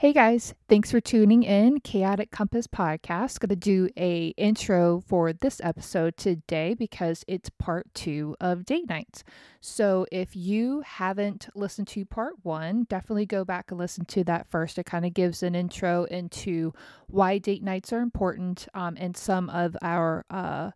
Hey guys, thanks for tuning in. Chaotic Compass podcast. Going to do a intro for this episode today because it's part 2 of date nights. So if you haven't listened to part 1, definitely go back and listen to that first. It kind of gives an intro into why date nights are important um, and some of our uh,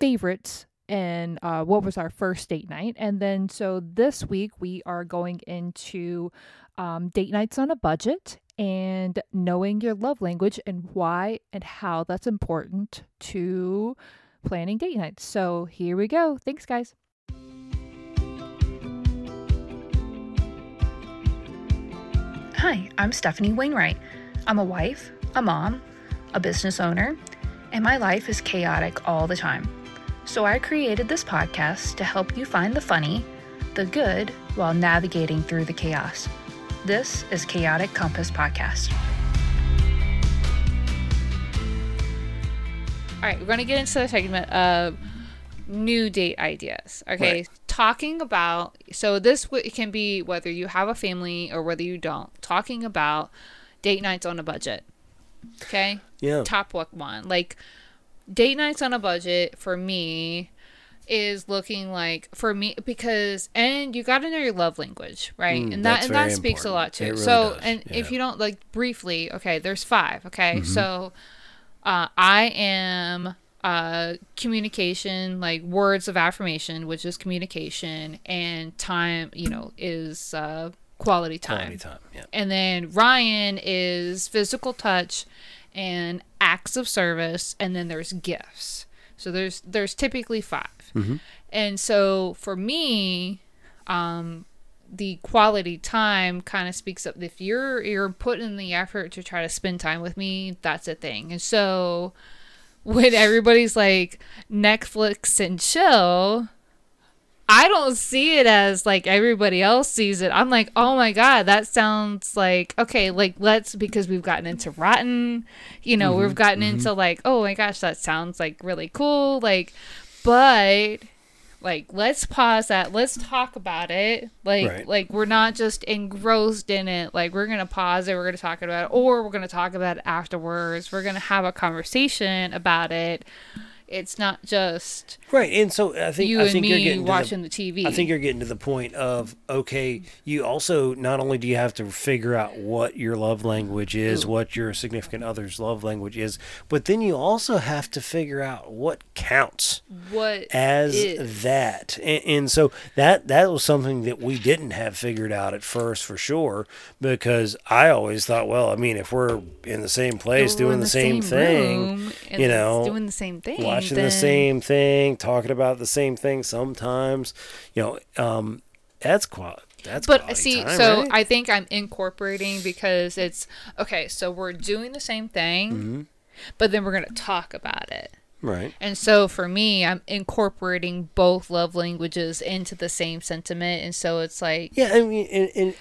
favorites and uh, what was our first date night. And then, so this week we are going into um, date nights on a budget and knowing your love language and why and how that's important to planning date nights. So here we go. Thanks, guys. Hi, I'm Stephanie Wainwright. I'm a wife, a mom, a business owner, and my life is chaotic all the time. So I created this podcast to help you find the funny, the good, while navigating through the chaos. This is Chaotic Compass Podcast. All right, we're going to get into the segment of new date ideas. Okay, Right. talking about so this w- can be whether you have a family or whether you don't. Talking about date nights on a budget. Okay, Yeah. top one like date nights on a budget for me is looking like for me because and you got to know your love language right Mm, and that and that speaks a lot too really so does, and if yeah. Mm-hmm. you don't like briefly okay there's five okay so uh i am uh communication like words of affirmation which is communication and time you know is uh quality time Quality time. Yeah. and then Ryan is physical touch and acts of service and then there's gifts. So there's there's typically 5 And so for me um the quality time kind of speaks up. If you're you're putting the effort to try to spend time with me, that's a thing. And so when everybody's like Netflix and chill, I don't see it as like everybody else sees it. I'm like, oh my god, that sounds like okay, like let's because we've gotten into rotten, you know, we've mm-hmm, gotten mm-hmm. into like, oh my gosh, that sounds like really cool, like, but like let's pause that, let's talk about it, like, Right. like we're not just engrossed in it, like we're gonna pause it, we're gonna talk about it, or we're gonna talk about it afterwards. We're gonna have a conversation about it. It's not just Right. And so I think you I and think you're me getting watching the, the, TV. I think you're getting to the point of okay, you also not only do you have to figure out what your love language is, Ooh. what your significant other's love language is, but then you also have to figure out what counts what as is. that and, and so that that was something that we didn't have figured out at first for sure because i always thought well i mean if we're in the same place doing in the, same, thing room you know doing the same thing, watching the same thing talking about the same thing sometimes you know um that's qual that's But quality see, time, so right? I think I'm incorporating because it's okay. So we're doing the same thing, Mm-hmm. but then we're gonna talk about it. right And so for me, I'm incorporating both love languages into the same sentiment, and so it's like Yeah, I mean, and, and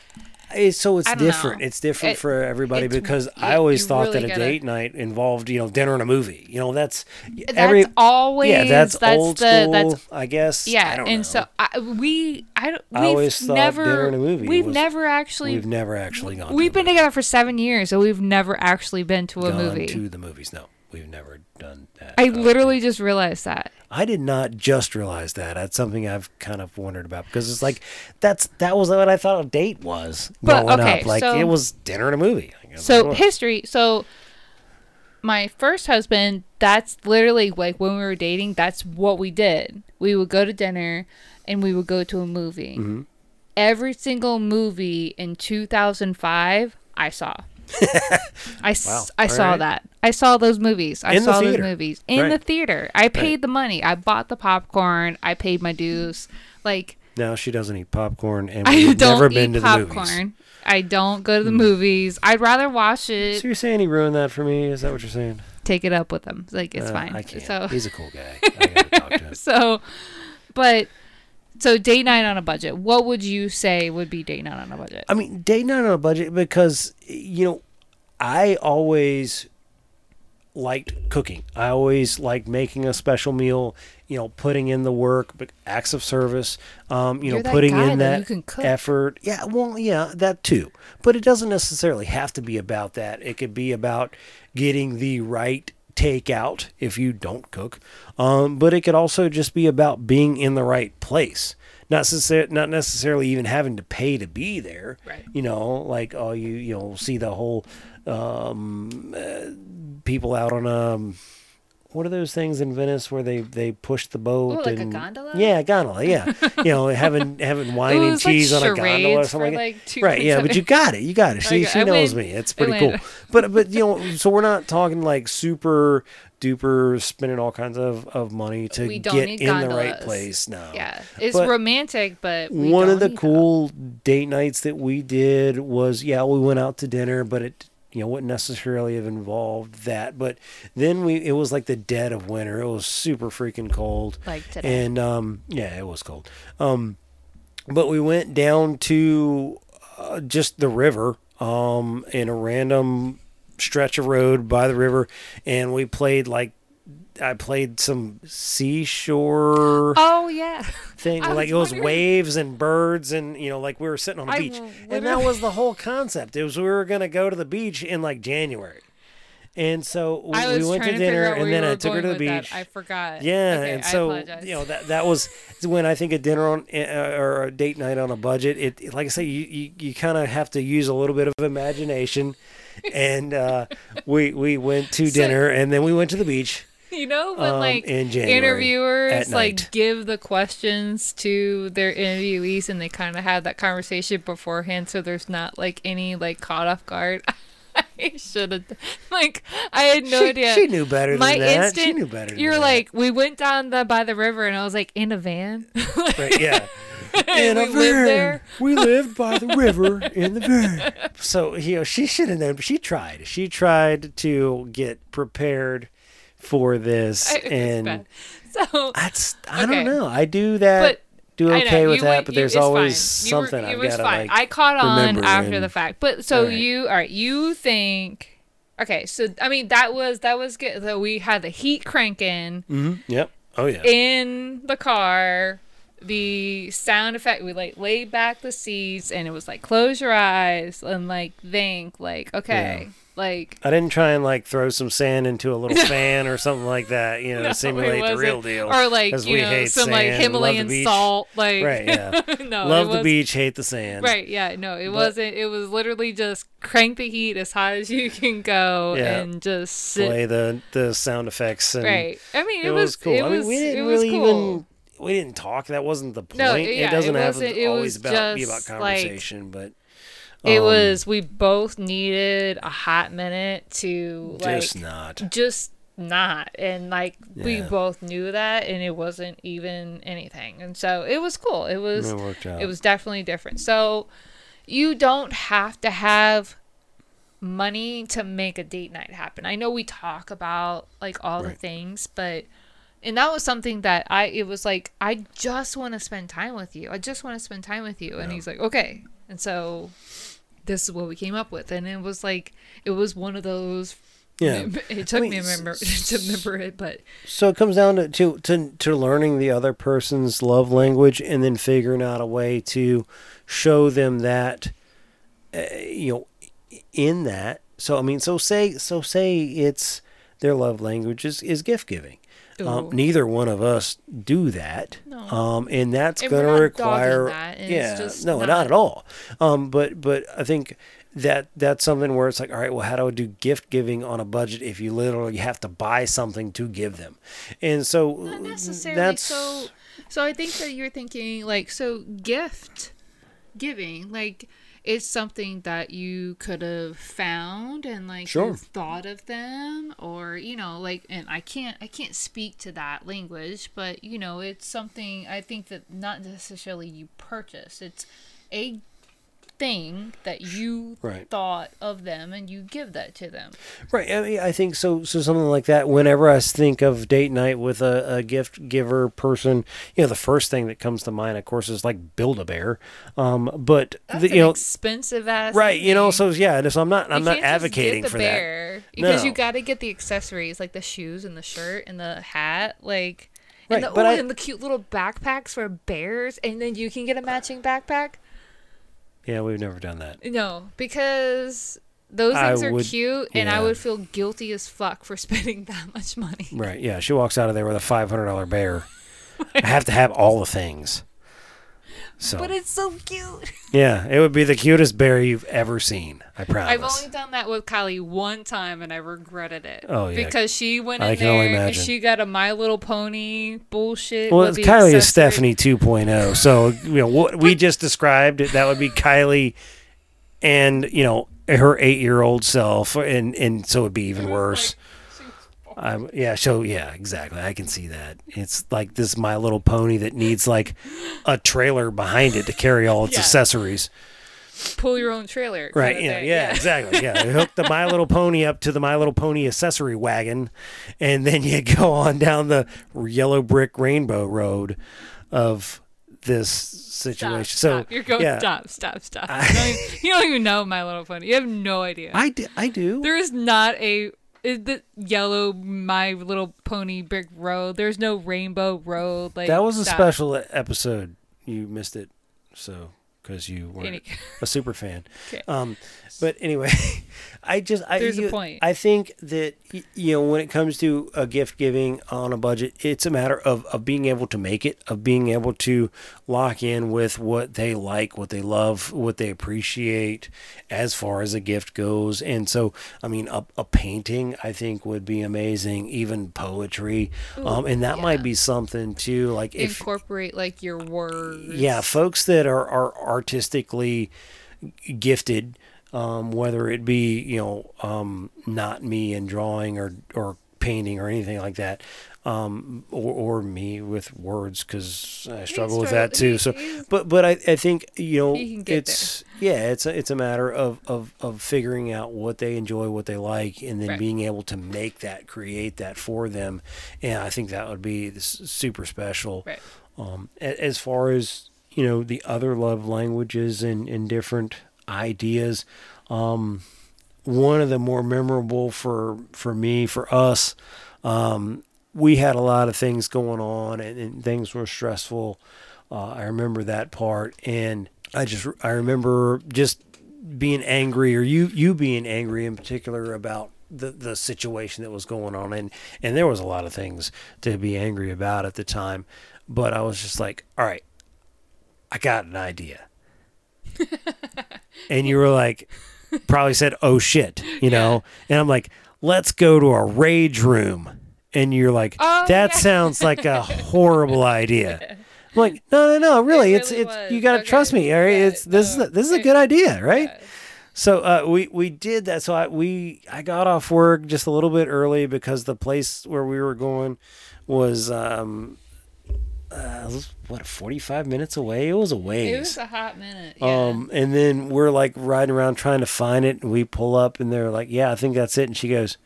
so it's different. know. It's different It- for everybody because you- I always thought really that a gotta- date night involved, you know, dinner and a movie. You know, that's that's every always yeah, that's, that's old the school. that's I guess. I yeah don't and know. so I, we i don't I we've always thought never dinner and a movie we've was- never actually we've never actually gone. we've been a together for seven years so we've never actually been to a gone movie to the movies. No, we've never done that. i Uh, literally just realized that I did not just realize that. That's something I've kind of wondered about because it's like that's that was what I thought a date was But, growing okay, up. Like so- it was dinner and a movie. So history so my first husband that's literally like when we were dating that's what we did we would go to dinner and we would go to a movie Mm-hmm. every single movie in 2005 i saw I, Wow. I saw Alright. that. I saw those movies. I In the saw those movies in the theater. I paid the money. I bought the popcorn. I paid my dues. Like now she doesn't eat popcorn, and I we've don't never eat been to the movies. Popcorn. I don't go to the movies. I'd rather watch it. So you're saying he ruined that for me? Is that what you're saying? Take it up with him. Like it's Uh, fine. I can't. So He's a cool guy. I gotta talk to him. so, but so date night on a budget. What would you say would be date night on a budget? I mean, date night on a budget because you know, I always, liked cooking. I always liked making a special meal, you know, putting in the work, but acts of service, um, you You're know, that putting guy in that that you can cook. effort. Yeah, well, yeah, that too. But it doesn't necessarily have to be about that. It could be about getting the right takeout if you don't cook. Um, but it could also just be about being in the right place. Not necessar- not necessarily even having to pay to be there. Right. You know, like oh, you you know see the whole um, uh, people out on um, what are those things in Venice where they they push the boat? Ooh, like a gondola? Yeah, gondola. Yeah, you know, having having wine It and was like cheese on a gondola or something like, like, two Right. Yeah, but you got it. You got it. She Okay, she I knows win. me. It's pretty cool. But but you know, so we're not talking like super duper spending all kinds of, of money to get in the right place now. Yeah, it's But romantic, but one of the cool date nights that we did was yeah we went out to dinner but it you know wouldn't necessarily have involved that. But then we it was like the dead of winter. It was super freaking cold. Like today. and um yeah it was cold. Um but we went down to uh, just the river um in a random stretch of road by the river and we played like I played some seashore oh yeah, thing. Like it was wondering- waves and birds and you know, like we were sitting on a I beach. w- And that was the whole concept. It was we were gonna go to the beach in like January. And so we, we went to to dinner and then I took her to the with that. beach. I forgot. yeah, Okay, and so you know that that was when I think a dinner on uh, or a date night on a budget. It, it- like I say, you you, you kind of have to use a little bit of imagination, and uh, we we went to So- dinner and then we went to the beach. You know when um, like in January interviewers like give the questions to their interviewees and they kind of have that conversation beforehand, so there's not like any like caught off guard. I should have like I had no she, idea. she knew better My than that. instant, she knew better. You're that. like, we went down the by the river, and I was like, in a van. Right, yeah. We lived there. We lived by the river in the van. So you know, she should have known. But she tried. She tried to get prepared for this, was and. So that's I Okay. don't know. I do that. But do okay with you that, went- but there's always fine. You were- something I've was got to fine. like. I caught on after and- the fact, but so you, all right, you think, okay, so I mean that was that was good. So we had the heat cranking Mm-hmm. Yep. Oh yeah. in the car. The sound effect, we like laid back the seats, and it was like close your eyes and like think, like okay, like I didn't try and like throw some sand into a little fan or something like that, you know, No, to simulate the real deal. or like you we know hate some like sand, the Himalayan salt, like Right, yeah. no, Love the beach, hate the sand. Right, yeah, no, it But- wasn't. It was literally just crank the heat as high as you can go Yeah. and just sit. Play the the sound effects and Right. I mean, it, it, was, cool. It I was, mean, we didn't it was really cool. even we didn't talk. That wasn't the point. No, yeah, it doesn't it have to it always was about be about just, like, conversation, but It um, was. We both needed a hot minute to like just not. just not. And like we both knew that and it wasn't even anything. And so it was cool. It was It it was definitely different. So you don't have to have money to make a date night happen. I know we talk about like all the things but and that was something that i it was like i just want to spend time with you. I just want to spend time with you. And Yeah. he's like okay. And so this is what we came up with and it was like it was one of those yeah. it took mean, me a remember to remember it, but So it comes down to, to to to learning the other person's love language and then figuring out a way to show them that uh, you know in that. So I mean, so say so say it's their love language is, is gift giving. Um, neither one of us do that, No. um, and that's going to we're not dogging require that, yeah, just no, not, not- at all. Um, but but I think that that's something where it's like, all right, well, how do I do gift giving on a budget if you literally have to buy something to give them? And so not necessarily. that's So, so I think that you're thinking like so gift giving like it's something that you could have found and like Sure. thought of them or you know like and I can't I can't speak to that language but you know it's something I think that not necessarily you purchase it's a thing that you Right. thought of them and you give that to them Right. I mean, I think so. So something like that. Whenever I think of date night with a, a gift giver person, you know, the first thing that comes to mind, of course, is like Build a Bear. Um, but the, you know, expensive ass right? You know, so yeah. and So I'm not. I'm You not advocating for bear. because No. you got to get the accessories like the shoes and the shirt and the hat, like. Right, and, the, but oh, I- and the cute little backpacks for bears, and then you can get a matching backpack. Yeah, we've never done that. No, because those I things are would- cute, and I would feel guilty as fuck for spending that much money. Right. Yeah. She walks out of there with a five hundred dollar bear. I have to have all the things. So But it's so cute. yeah, it would be the cutest bear you've ever seen. I promise. I've only done that with Kylie one time, and I regretted it. Oh, yeah. because she went I in can only there and she got a My Little Pony bullshit. well, Kylie is Stephanie 2.0. So you know what we just described. That would be Kylie, and you know her eight year old self, and and so it'd be even worse. Um, yeah, so yeah, exactly. I can see that. It's like this My Little Pony that needs like a trailer behind it to carry all its Yeah. accessories. Pull your own trailer. Right. kinda Yeah, yeah. Exactly. Yeah. You hook the My Little Pony up to the My Little Pony accessory wagon, and then you go on down the yellow brick rainbow road of this Stop, situation. so stop. you're going. yeah, Stop. Stop. Stop. you, don't even, you don't even know My Little Pony. You have no idea. I do. I do. There is not a the yellow My Little Pony brick road. There's no rainbow road. Like that was a stop. special episode. You missed it, so because you weren't Any- a super fan. Okay. Um, but anyway, I just I There's a point. I think that you know when it comes to a gift giving on a budget, it's a matter of of being able to make it, of being able to lock in with what they like, what they love, what they appreciate, as far as a gift goes. And so, I mean, a, a painting I think would be amazing, even poetry, um, and that might be something too. Like if Incorporate like your words. yeah, folks that are, are artistically gifted, um, whether it be you know um, not me in drawing or or painting or anything like that, um, or, or me with words because I struggle with that too. So, but but I, I think you know He can get it's yeah it's a, it's a matter of, of of figuring out what they enjoy, what they like, and then Right. being able to make that, create that for them, and I think that would be super special. Right. Um, as far as you know, the other love languages and, and different ideas, um, one of the more memorable for for me, for us, um, we had a lot of things going on and, and things were stressful. Uh, I remember that part, and I just I remember just being angry, or you you being angry in particular about the the situation that was going on, and and there was a lot of things to be angry about at the time, but I was just like, all right, I got an idea, and you were like, probably said, oh shit, you know, and I'm like, let's go to a rage room, and you're like, Oh, that yeah. sounds like a horrible idea. I'm like, no, no, no, really, it's really it's was. you got to Okay. trust me, all right? Yeah, it's this no, is a, this is a good idea, right? So uh, we we did that. So I we I got off work just a little bit early because the place where we were going was um uh, it was, what forty five minutes away. It was a ways. It was a hot minute. Yeah. Um, and then we're like riding around trying to find it, and we pull up, and they're like, "Yeah, I think that's it." And she goes,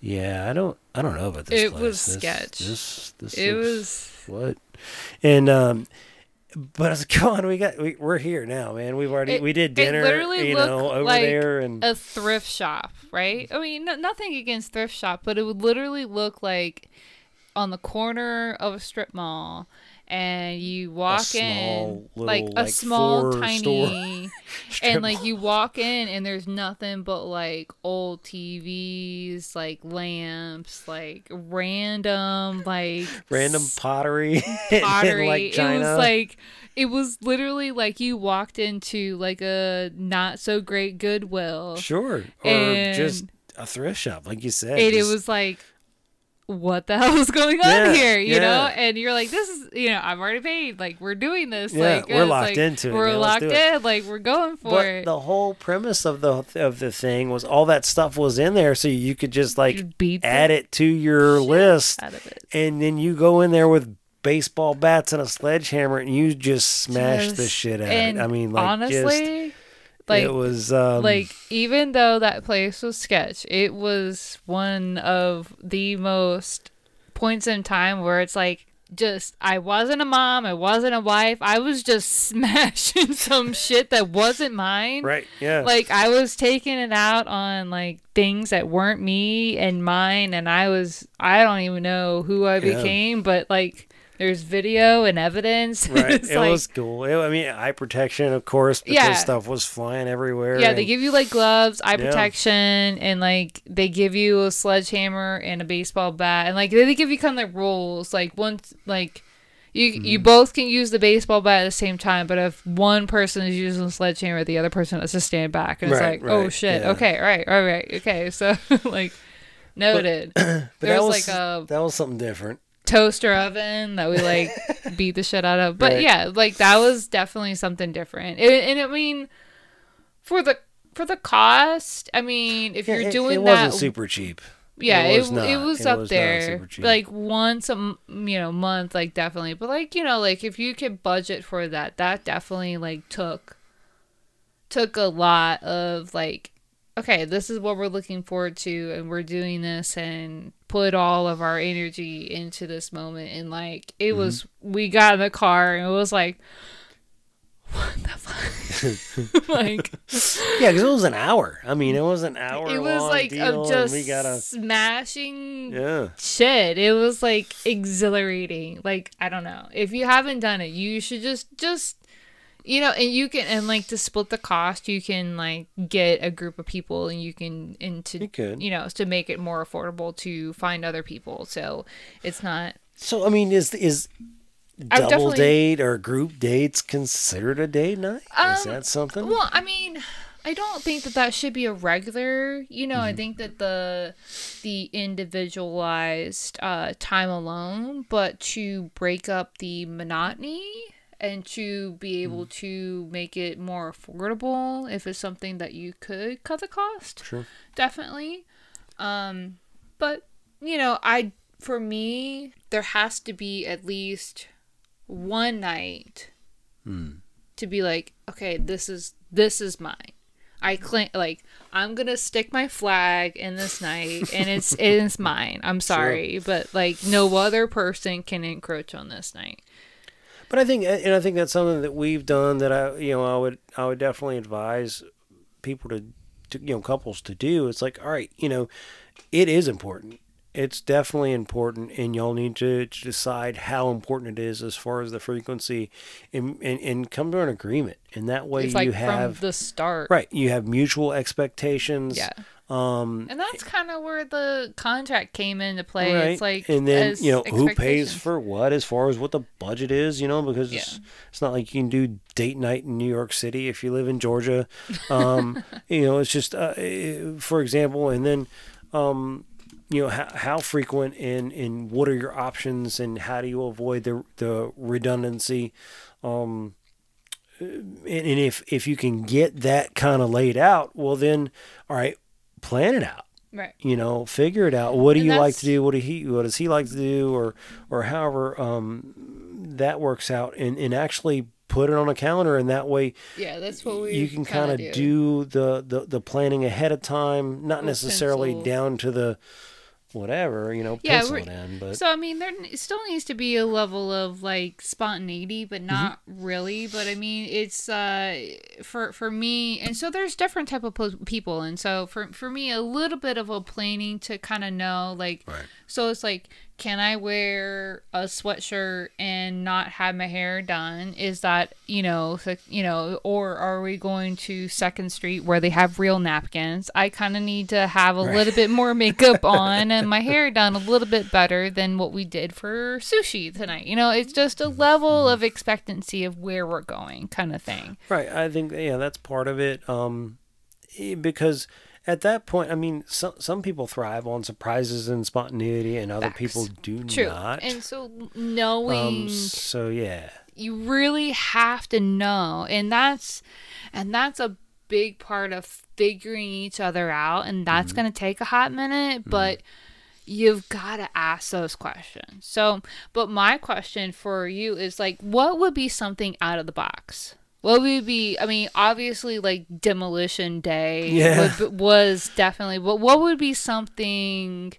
"Yeah, I don't, I don't know about this." It place. was This- sketch. This, this, it was what? And um, but I was like, "Come on, we got, we, we're here now, man. We've already, It- we did it dinner, literally you know, over like there, and a thrift shop, right? I mean, no, nothing against thrift shop, but it would literally look like on the corner of a strip mall, and you walk small in little, like a like, small tiny, and like you walk in and there's nothing but like old TVs, like lamps, like random like random pottery, pottery. and like China. It was like it was literally like you walked into like a not so great Goodwill. sure, or just a thrift shop, like you said. and it was like what the hell is going on Yeah, here you know? and you're like this is you know i've already paid like we're doing this Yeah, like we're locked like, into it, we're man, locked do it. in like we're going for but it. the whole premise of the of the thing was all that stuff was in there, so you could just like Just add it to your list, out of it. and then you go in there with baseball bats and a sledgehammer, and you just smash the shit out of it. I mean, like honestly just, like it was um, like even though that place was sketch it was one of the most points in time where it's like just I wasn't a mom, I wasn't a wife. I was just smashing some shit that wasn't mine. Right. Yeah. Like I was taking it out on like things that weren't me and mine and I was I don't even know who I Yeah. became, but like there's video and evidence. Right. It like- was cool. It- I mean, eye protection, of course, but Yeah. stuff was flying everywhere. Yeah, they give you like gloves, eye Yeah. protection, and like they give you a sledgehammer and a baseball bat, and like they give you kind of like rules. Like once, like you you Mm-hmm. both can use the baseball bat at the same time, but if one person is using the sledgehammer, the other person has to stand back, and it's Right, like, oh shit, yeah. okay, right, all right, okay, so like noted. but There's that was like a that was something different. Toaster oven that we like beat the shit out of. But Right. yeah, like that was definitely something different. And, and I mean, for the for the cost, I mean, if Yeah, you're it, doing it that, wasn't super cheap. yeah, it it was it not. was It up was there, like once a m- you know month, like definitely. But like you know, like if you could budget for that, that definitely like took took a lot of like okay, this is what we're looking forward to, and we're doing this, and put all of our energy into this moment. And like, it Mm-hmm. was, we got in the car, and it was like, what the fuck? like, Yeah, because it was an hour. I mean, it was an hour. it was like of just we gotta. smashing Yeah. shit. It was like exhilarating. Like, I don't know. If you haven't done it, you should just, just, you know, and you can, and like to split the cost, you can like get a group of people and you can, into You could. you know, to make it more affordable to find other people. So it's not, So I mean, is is double date or group dates considered a date night? is Um, that something? Well, I mean, I don't think that that should be a regular. You know, Mm-hmm. I think that the the individualized uh, time alone, but to break up the monotony and to be able Mm. to make it more affordable if it's something that you could cut the cost. Sure. definitely. Um but you know i for me there has to be at least one night to be like okay this is this is mine. I claim like i'm gonna stick my flag in this night and it's it's mine. I'm sorry but like no other person can encroach on this night But I think, and I think that's something that we've done that I, you know, I would, I would definitely advise people to, to, you know, couples to do. It's like, all right, you know, it is important. It's definitely important, and y'all need to, to decide how important it is as far as the frequency, and and, and come to an agreement. And that way, it's like you have from the start right, you have mutual expectations. yeah Um, and that's kind of where the contract came into play right. it's like and then you know who pays for what as far as what the budget is you know because it's, Yeah. it's not like you can do date night in new york city if you live in georgia um, you know it's just uh, eh, for example and then um, you know how, how frequent and, and what are your options and how do you avoid the the redundancy um, and, and if if you can get that kind of laid out well then all right plan it out. Right. You know figure it out. What do And you like to do? What do he what does he like to do? Or or however um that works out. And and actually put it on a calendar. And that way Yeah, that's what we you can kinda kind of do the, the the planning ahead of time. Not With necessarily pencil. down to the whatever you know Yeah, pencil it in but So I mean, there still needs to be a level of like spontaneity, but not really. But I mean, it's uh for for me, and so there's different type of po- people, and so for for me, a little bit of a planning to kind of know like. Right. So it's like, can I wear a sweatshirt and not have my hair done? Is that you know, you know, or are we going to Second Street where they have real napkins? I kind of need to have a little bit more makeup on and my hair done a little bit better than what we did for sushi tonight. You know, it's just a level of expectancy of where we're going, kind of thing. Right. I think yeah, that's part of it. Um, eh, because at that point, I mean, some some people thrive on surprises and spontaneity, and other Facts. people do True. not. And so knowing um, so yeah, you really have to know and that's and that's a big part of figuring each other out and that's going to take a hot minute but you've got to ask those questions so but my question for you is like what would be something out of the box what would be i mean obviously like demolition day Yeah. would, was definitely but what would be something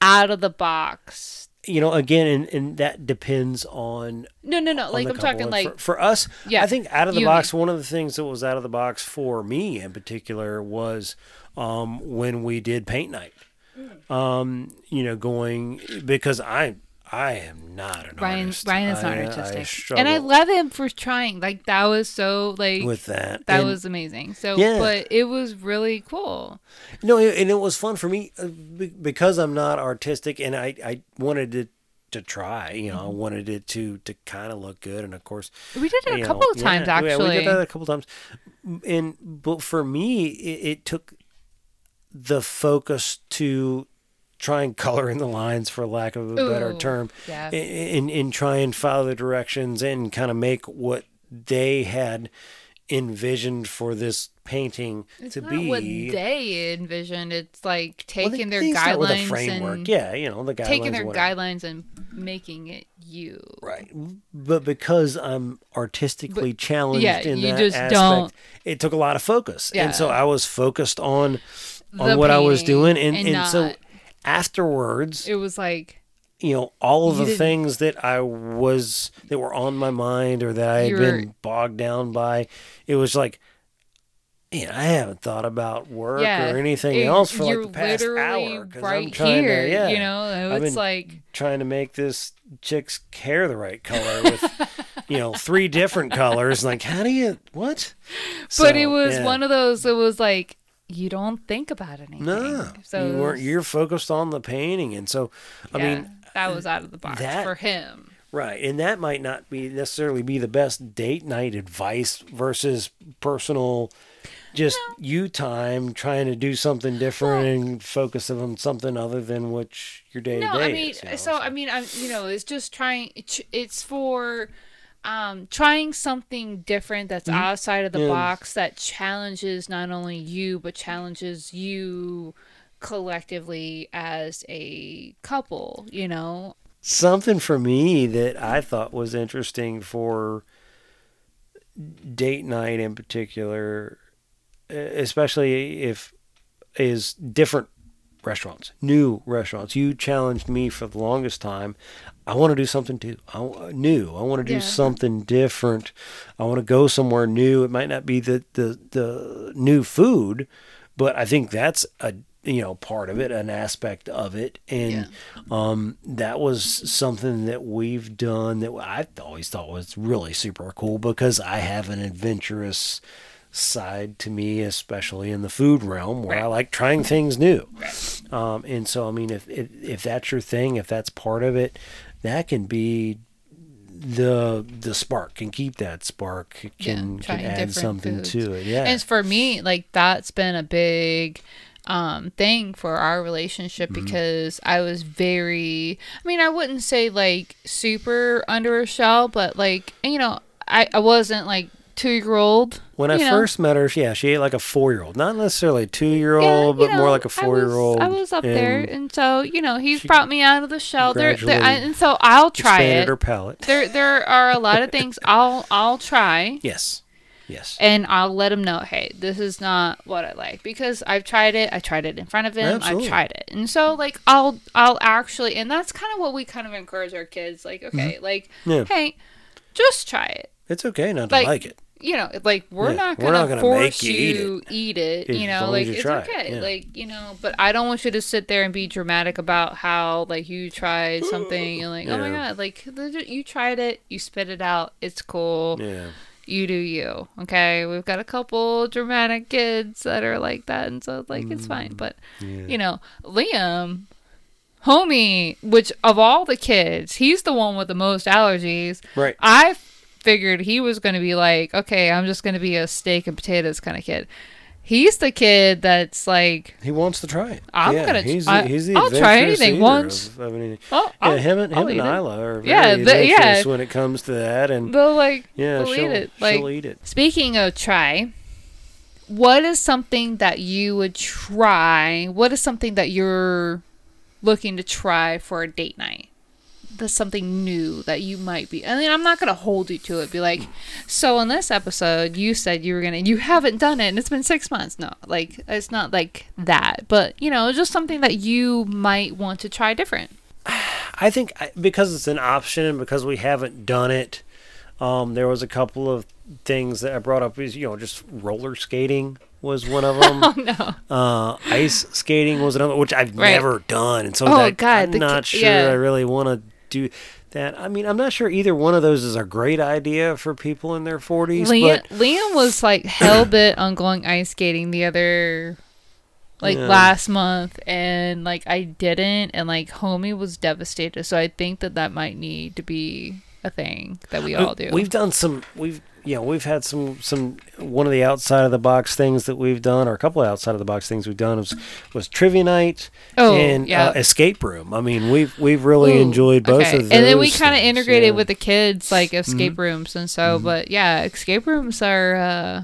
out of the box you know, again, and, and that depends on No, no, no. on Like I'm couple. talking And like for, for us. Yeah, I think out of the box, one of the things that was out of the box for me in particular was um, when we did paint night. Mm. Um, you know, going because I I am not an Ryan. artist. Ryan is not I- I artistic, and I love him for trying. Like that was so like with that. that And- was amazing. So, Yeah. but it was really cool. No, and it was fun for me uh, because I'm not artistic, and I, I wanted it to try. You know, I wanted it to to kind of look good, and of course, We did it a couple know, of times yeah, yeah, we did that a couple times, and but for me, it, it took the focus to try and color in the lines, for lack of a better term, yeah. and and try and follow the directions and kind of make what they had envisioned for this painting It's to not be what they envisioned. It's like well, taking they- their they a guidelines framework. and yeah, you know the guidelines. taking their guidelines and making it you. Right, but because I'm artistically challenged yeah, in you that just aspect, don't- it took a lot of focus, and so I was focused on on The what I was doing, and and and, so afterwards, It was like you know, all of the things that I was that were on my mind or that I had been bogged down by, it was like. Man, I haven't thought about work yeah, or anything it- else for like the past hour because right I'm trying here. to, yeah, You know, I've it's been like trying to make this chick's hair the right color with you know three different colors like how do you what but it was yeah. one of those it was like you don't think about anything. No. So you weren't you're focused on the painting. And so i yeah, mean that was out of the box that- for him. Right. And that might not be necessarily be the best date night advice versus personal just you time trying to do something different and focus on something other than what your day to day no i mean is, you know, so. I mean i'm you know it's just trying it's for um trying something different that's outside of the Yeah. box that challenges not only you but challenges you collectively as a couple you know something for me that I thought was interesting for date night in particular, especially if is different restaurants, new restaurants. You challenged me for the longest time. I want to do something too. I, new. I want to do Yeah. something different. I want to go somewhere new. It might not be the, the, the new food, but I think that's a you know part of it, an aspect of it, and um, that was something that we've done that I always thought was really super cool because I have an adventurous side to me, especially in the food realm, where I like trying things new. Um, and so, I mean, if, if if that's your thing, if that's part of it, that can be the the spark. Can keep that spark. Can Yeah, can add something foods. to it. Yeah. And for me, like that's been a big um thing for our relationship Mm-hmm. because I was very I mean, I wouldn't say like super under a shell, but like you know, I, I wasn't like two year old. When I know. first met her, yeah, she ate like a four year old, not necessarily a two year old, but more like a four year old. I was, up there, and so you know he's brought me out of the shell. There, there, I- and so I'll try it. her palate. There, there are a lot of things I'll I'll try, Yes. Yes. and I'll let him know, hey, this is not what I like because I've tried it. I tried it in front of him. Absolutely. I've tried it, and so like I'll I'll actually, and that's kind of what we kind of encourage our kids. Like, okay, like, Mm-hmm. Yeah. hey, just try it. It's okay not to Like, like it. You know, like we're Yeah, not we're gonna, not gonna force make you eat you eat it. You know, like you it's okay. yeah. Like you know, but I don't want you to sit there and be dramatic about how like you tried something and like, oh my god, like you tried it, you spit it out, it's cool. Yeah. You do you. Okay, we've got a couple dramatic kids that are like that, and so like it's fine. But Mm, Yeah. you know, Liam. Homie, which of all the kids, he's the one with the most allergies. Right. I figured he was going to be like, okay, I'm just going to be a steak and potatoes kind of kid. He's the kid that's like, He wants to try it. I'm yeah, gonna- He's the, he's the I'll try anything once. Of, of anything. oh, Yeah, I'll, him and I'll him and. Isla are very Yeah, the- yeah. when it comes to that, and They'll like, yeah, they'll she'll, eat it. Like, she'll eat it. speaking of try, what is something that you would try? What is something that you're looking to try for a date night? That's something new that you might be. I mean, I'm not gonna hold you to it. Be like, so in this episode, you said you were gonna. You haven't done it, and it's been six months. No, like it's not like that. But you know, just something that you might want to try different. I think because it's an option and because we haven't done it, um, there was a couple of things that I brought up. Is you know just roller skating was one of them. Oh no. uh, ice skating was another, which I've Right. never done, and so Oh, that, God, I'm the not sure yeah. I really want to do that. I mean, I'm not sure either one of those is a great idea for people in their 40s, Liam, but Liam was like hell bent on going ice skating the other like Yeah. last month and like I didn't and like homie was devastated so I think that that might need to be a thing that we all do We've done some. We've you know we've had some some one of the outside of the box things that we've done, or a couple of outside of the box things we've done was was trivia night Oh, and yeah. uh, escape room. I mean, we've we've really Ooh, enjoyed both okay. of those. and then we kind of integrated yeah. Mm-hmm. with the kids like escape rooms and so but yeah escape rooms are uh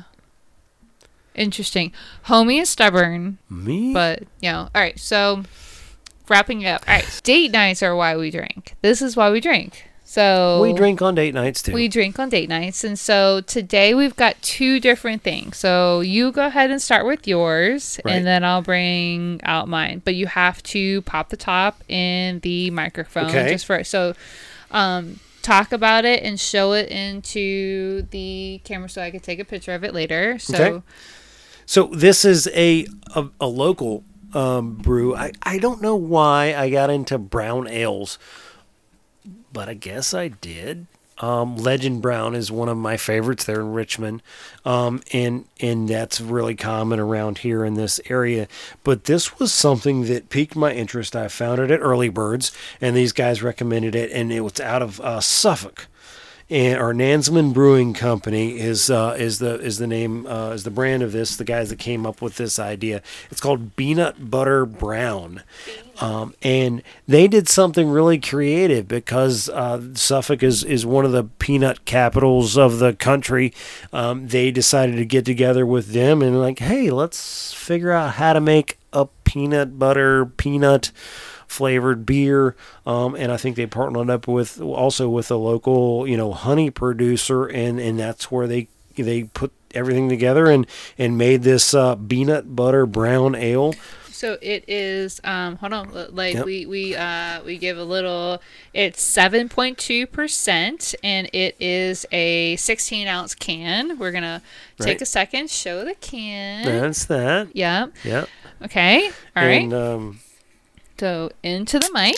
interesting homie is stubborn me. but you know all right so wrapping it up all right date nights are why we drink this is why we drink so we drink on date nights too. we drink on date nights and so today we've got two different things so you go ahead and start with yours Right. and then i'll bring out mine but you have to pop the top in the microphone Okay. just for so um talk about it and show it into the camera so i could take a picture of it later so Okay. So this is a a, a local um, brew. I, I don't know why I got into brown ales, but I guess I did. Um, Legend Brown is one of my favorites there in Richmond, um, and and that's really common around here in this area. But this was something that piqued my interest. I found it at Early Birds, and these guys recommended it, and it was out of uh, Suffolk and our Nansemond Brewing Company is uh, is the is the name uh, is the brand of this. The guys that came up with this idea. It's called Peanut Butter Brown, um, and they did something really creative because uh, Suffolk is is one of the peanut capitals of the country. Um, they decided to get together with them and like, hey, let's figure out how to make a peanut butter peanut flavored beer, um, and I think they partnered up with also with a local, you know, honey producer, and and that's where they they put everything together and and made this uh, peanut butter brown ale. So it is. Um, hold on. Like Yep. we we uh we give a little. It's seven point two percent, and it is a sixteen ounce can. We're gonna take Right. a second, show the can. That's that. Yep. Yep. Okay. All right. and, um, so into the mic.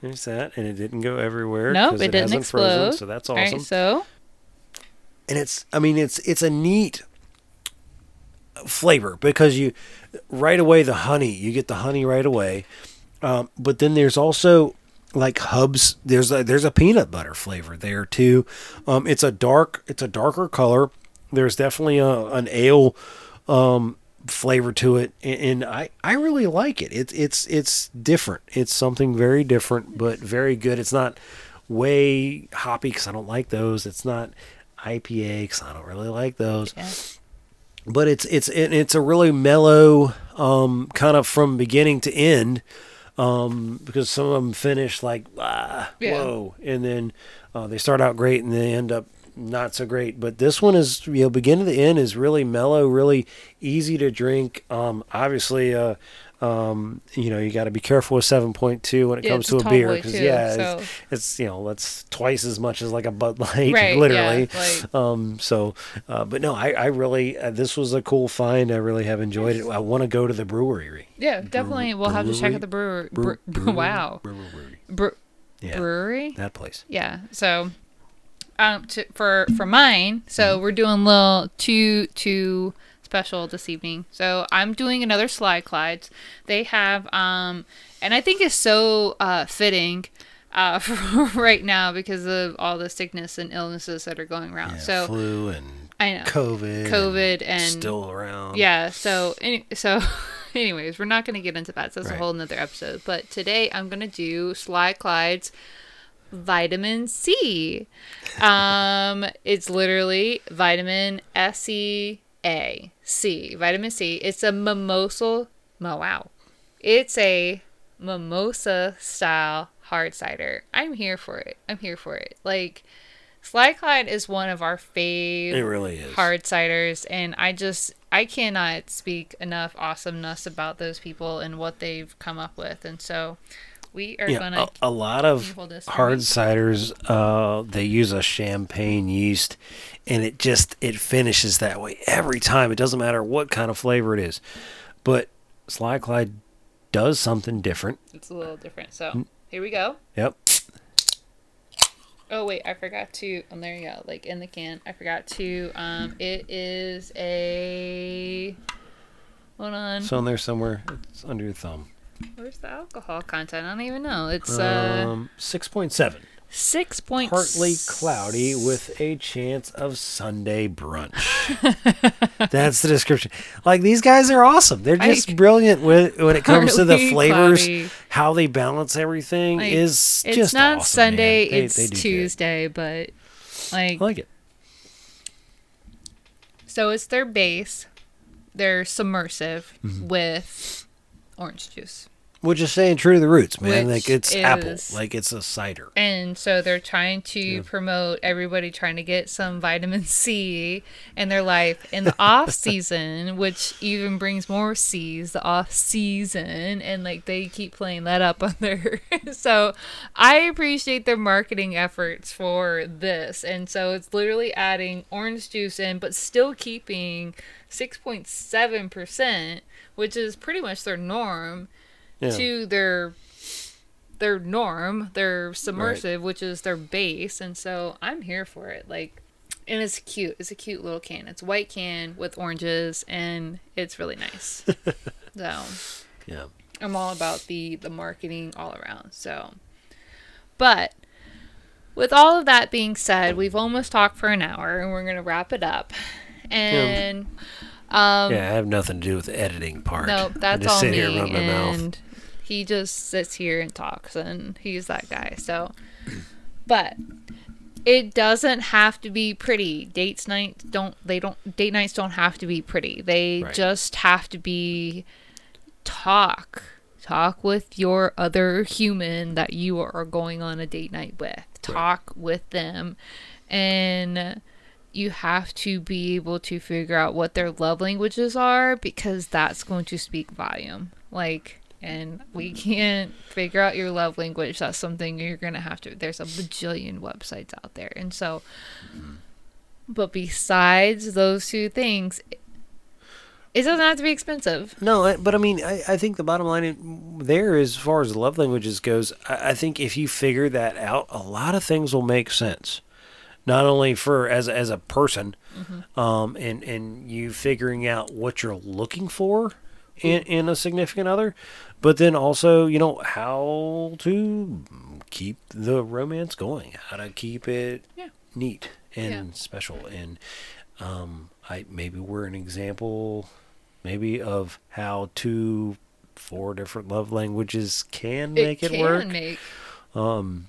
there's that, and it didn't go everywhere. Nope, 'cause it didn't hasn't explode. Frozen, so that's awesome. right. So and it's i mean it's it's a neat flavor because you right away the honey you get the honey right away um, but then there's also like hubs there's a there's a peanut butter flavor there too um, it's a dark it's a darker color there's definitely a, an ale um, flavor to it and, i i really like it. It's it's it's different. It's something very different but very good. It's not way hoppy because i don't like those. It's not ipa because i don't really like those. Yeah. but it's it's it, it's a really mellow um kind of from beginning to end um because some of them finish like ah, Yeah. whoa and then uh, they start out great and they end up not so great but this one is you know beginning to the end is really mellow really easy to drink um obviously uh um you know you got to be careful with 7.2 when it Yeah, comes to a beer because yeah so- it's, it's you know that's twice as much as like a bud light Right, yeah, literally like- um, so, uh, but no, I, I really, uh, this was a cool find. I really have enjoyed it. I want to go to the brewery. Yeah, definitely. We'll have to check out the brewer. Brew- Bre- brewery- wow. brewery. Bre- Yeah, Brewery. that place. Yeah. So, um, to, for for mine, Mm-hmm. so we're doing little two two special this evening. So I'm doing another Sly Clydes. They have um, and I think it's so uh fitting. Uh, for right now because of all the sickness and illnesses that are going around. Yeah, so flu and I know COVID, COVID and- still around. yeah. So any, so, anyways, we're not going to get into that. So that's Right. a whole nother episode. But today I'm going to do Sly Clyde's vitamin C. Um, it's literally vitamin S E A C. Vitamin C. It's a mimosa. Oh, wow. It's a mimosa style hard cider. I'm here for it. I'm here for it. Like. Sly Clyde is one of our favorite It really is. hard ciders and i just i cannot speak enough awesomeness about those people and what they've come up with and so we are Yeah, gonna. a, a lot of hold this for hard ciders, uh, they use a champagne yeast, and it just it finishes that way every time. It doesn't matter what kind of flavor it is, but Sly Clyde does something different. It's a little different. Mm. So here we go. Yep. Oh wait, I forgot to. Oh, there you go. Like in the can, I forgot to. Um, it is a. Hold on. It's on there somewhere, it's under your thumb. Where's the alcohol content? I don't even know. It's uh Um, six point seven. six point. Partly cloudy with a chance of Sunday brunch. That's the description. Like these guys are awesome. They're just Like, brilliant with when it comes to the flavors. cloudy. How they balance everything Like, is It's just not awesome, Sunday. They- it's they do good. Tuesday, but like I like it. so it's their base. They're submersive Mm-hmm. with orange juice. Which is saying true to the roots, man. Which like it's apple, like it's a cider. And so they're trying to promote everybody trying to get some vitamin C in their life in the off season, which even brings more C's, the off season. And like they keep playing that up on their. so I appreciate their marketing efforts for this. And so it's literally adding orange juice in, but still keeping 6.7%, which is pretty much their norm Yeah. to their their norm, their submersive, which is their base, and so I'm here for it. Like, and it's cute. It's a cute little can. It's white can with oranges, and it's really nice. so yeah. I'm all about the the marketing all around. So, but with all of that being said, we've almost talked for an hour, and we're gonna wrap it up. And um, Yeah, I have nothing to do with the editing part. no, I that's just all sit me. here and my mouth. he just sits here and talks, and he's that guy. So, but it doesn't have to be pretty. Dates nights don't. They don't. Date nights don't have to be pretty. They Right. just have to be talk. Talk with your other human that you are going on a date night with. Talk with them, and you have to be able to figure out what their love languages are because that's going to speak volume. Like, and we mm-hmm. can't figure out your love language. That's something you're going to have to. There's a bajillion websites out there. And so, mm-hmm. but besides those two things, it doesn't have to be expensive. No, but I mean, I, I think the bottom line there, as far as love languages goes, I, I think if you figure that out, a lot of things will make sense. Not only for as as a person, um, and and you figuring out what you're looking for in in a significant other, but then also you know how to keep the romance going, how to keep it Yeah. neat and Yeah. special, and um, I maybe we're an example maybe of how two four different love languages can make it, can work. make um,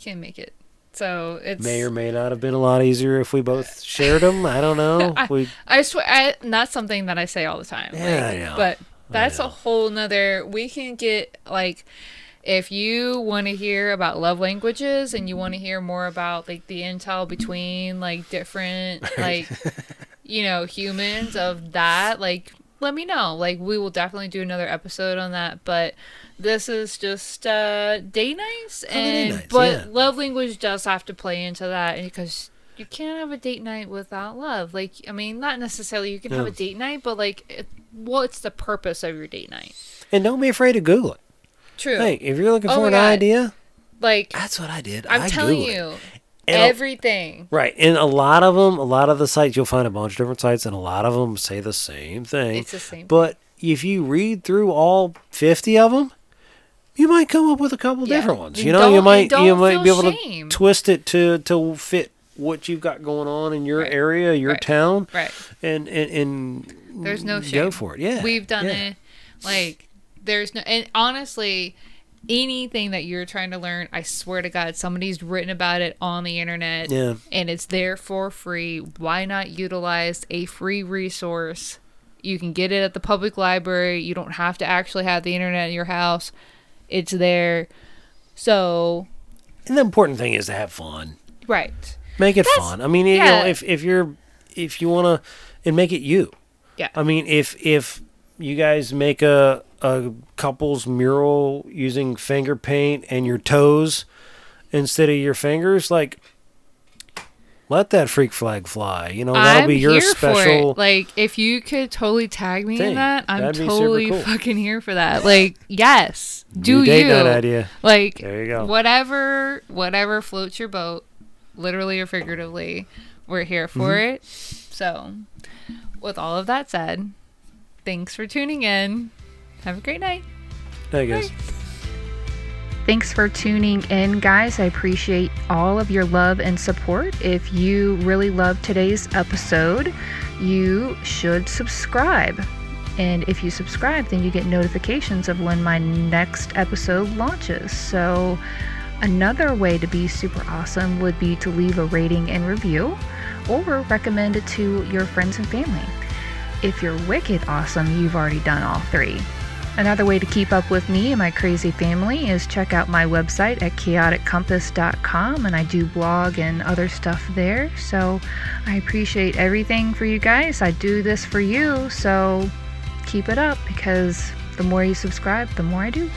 can make it. So it may or may not have been a lot easier if we both shared them. I don't know. we I swear, I, that's something that I say all the time. Yeah, like, I. But that's a whole nother. We can get like, if you want to hear about love languages and you want to hear more about like the intel between like different like, you know, humans of that, like, let me know. Like, we will definitely do another episode on that. But this is just uh day nights, date and nights, but yeah. love language does have to play into that because you can't have a date night without love. Like, I mean, not necessarily you can have a date night, but like, it, what's the purpose of your date night? and don't be afraid to Google it. True. Hey, if you're looking Oh for an God. idea, like, that's what I did. I'm I telling Googled it. And a- everything. Right, and a lot of them, a lot of the sites, you'll find a bunch of different sites, and a lot of them say the same thing. It's the same. But if you read through all fifty of them, you might come up with a couple Yeah. different ones. You You know, you might you might be able shame. to twist it to to fit what you've got going on in your Right. area, your Right. town, right. and and and There's no shame. go for it. Yeah, We've done yeah. it. Like, there's no, and honestly, anything that you're trying to learn, I swear to God, somebody's written about it on the internet. Yeah. And it's there for free. Why not utilize a free resource? You can get it at the public library. You don't have to actually have the internet in your house. It's there. So, And the important thing is to have fun. right. Make it That's- fun. I mean, you know, if if you're if you want to and make it you. Yeah. I mean, if if you guys make a a couple's mural using finger paint and your toes instead of your fingers, like let that freak flag fly. You know, that'll I'm be your here for special. Like, if you could totally tag me thing. in that, I'm That'd be super totally cool. fucking here for that. Like, yes, do date you? night idea. Like, There you go. whatever, whatever floats your boat, literally or figuratively, we're here for Mm-hmm. it. So, with all of that said, thanks for tuning in. Have a great night. I guess. Thanks for tuning in, guys. I appreciate all of your love and support. If you really loved today's episode, you should subscribe. And if you subscribe, then you get notifications of when my next episode launches. So, another way to be super awesome would be to leave a rating and review or recommend it to your friends and family. If you're wicked awesome, you've already done all three. Another way to keep up with me and my crazy family is check out my website at chaoticcompass.com and I do blog and other stuff there. So I appreciate everything for you guys. I do this for you, so keep it up because the more you subscribe, the more I do.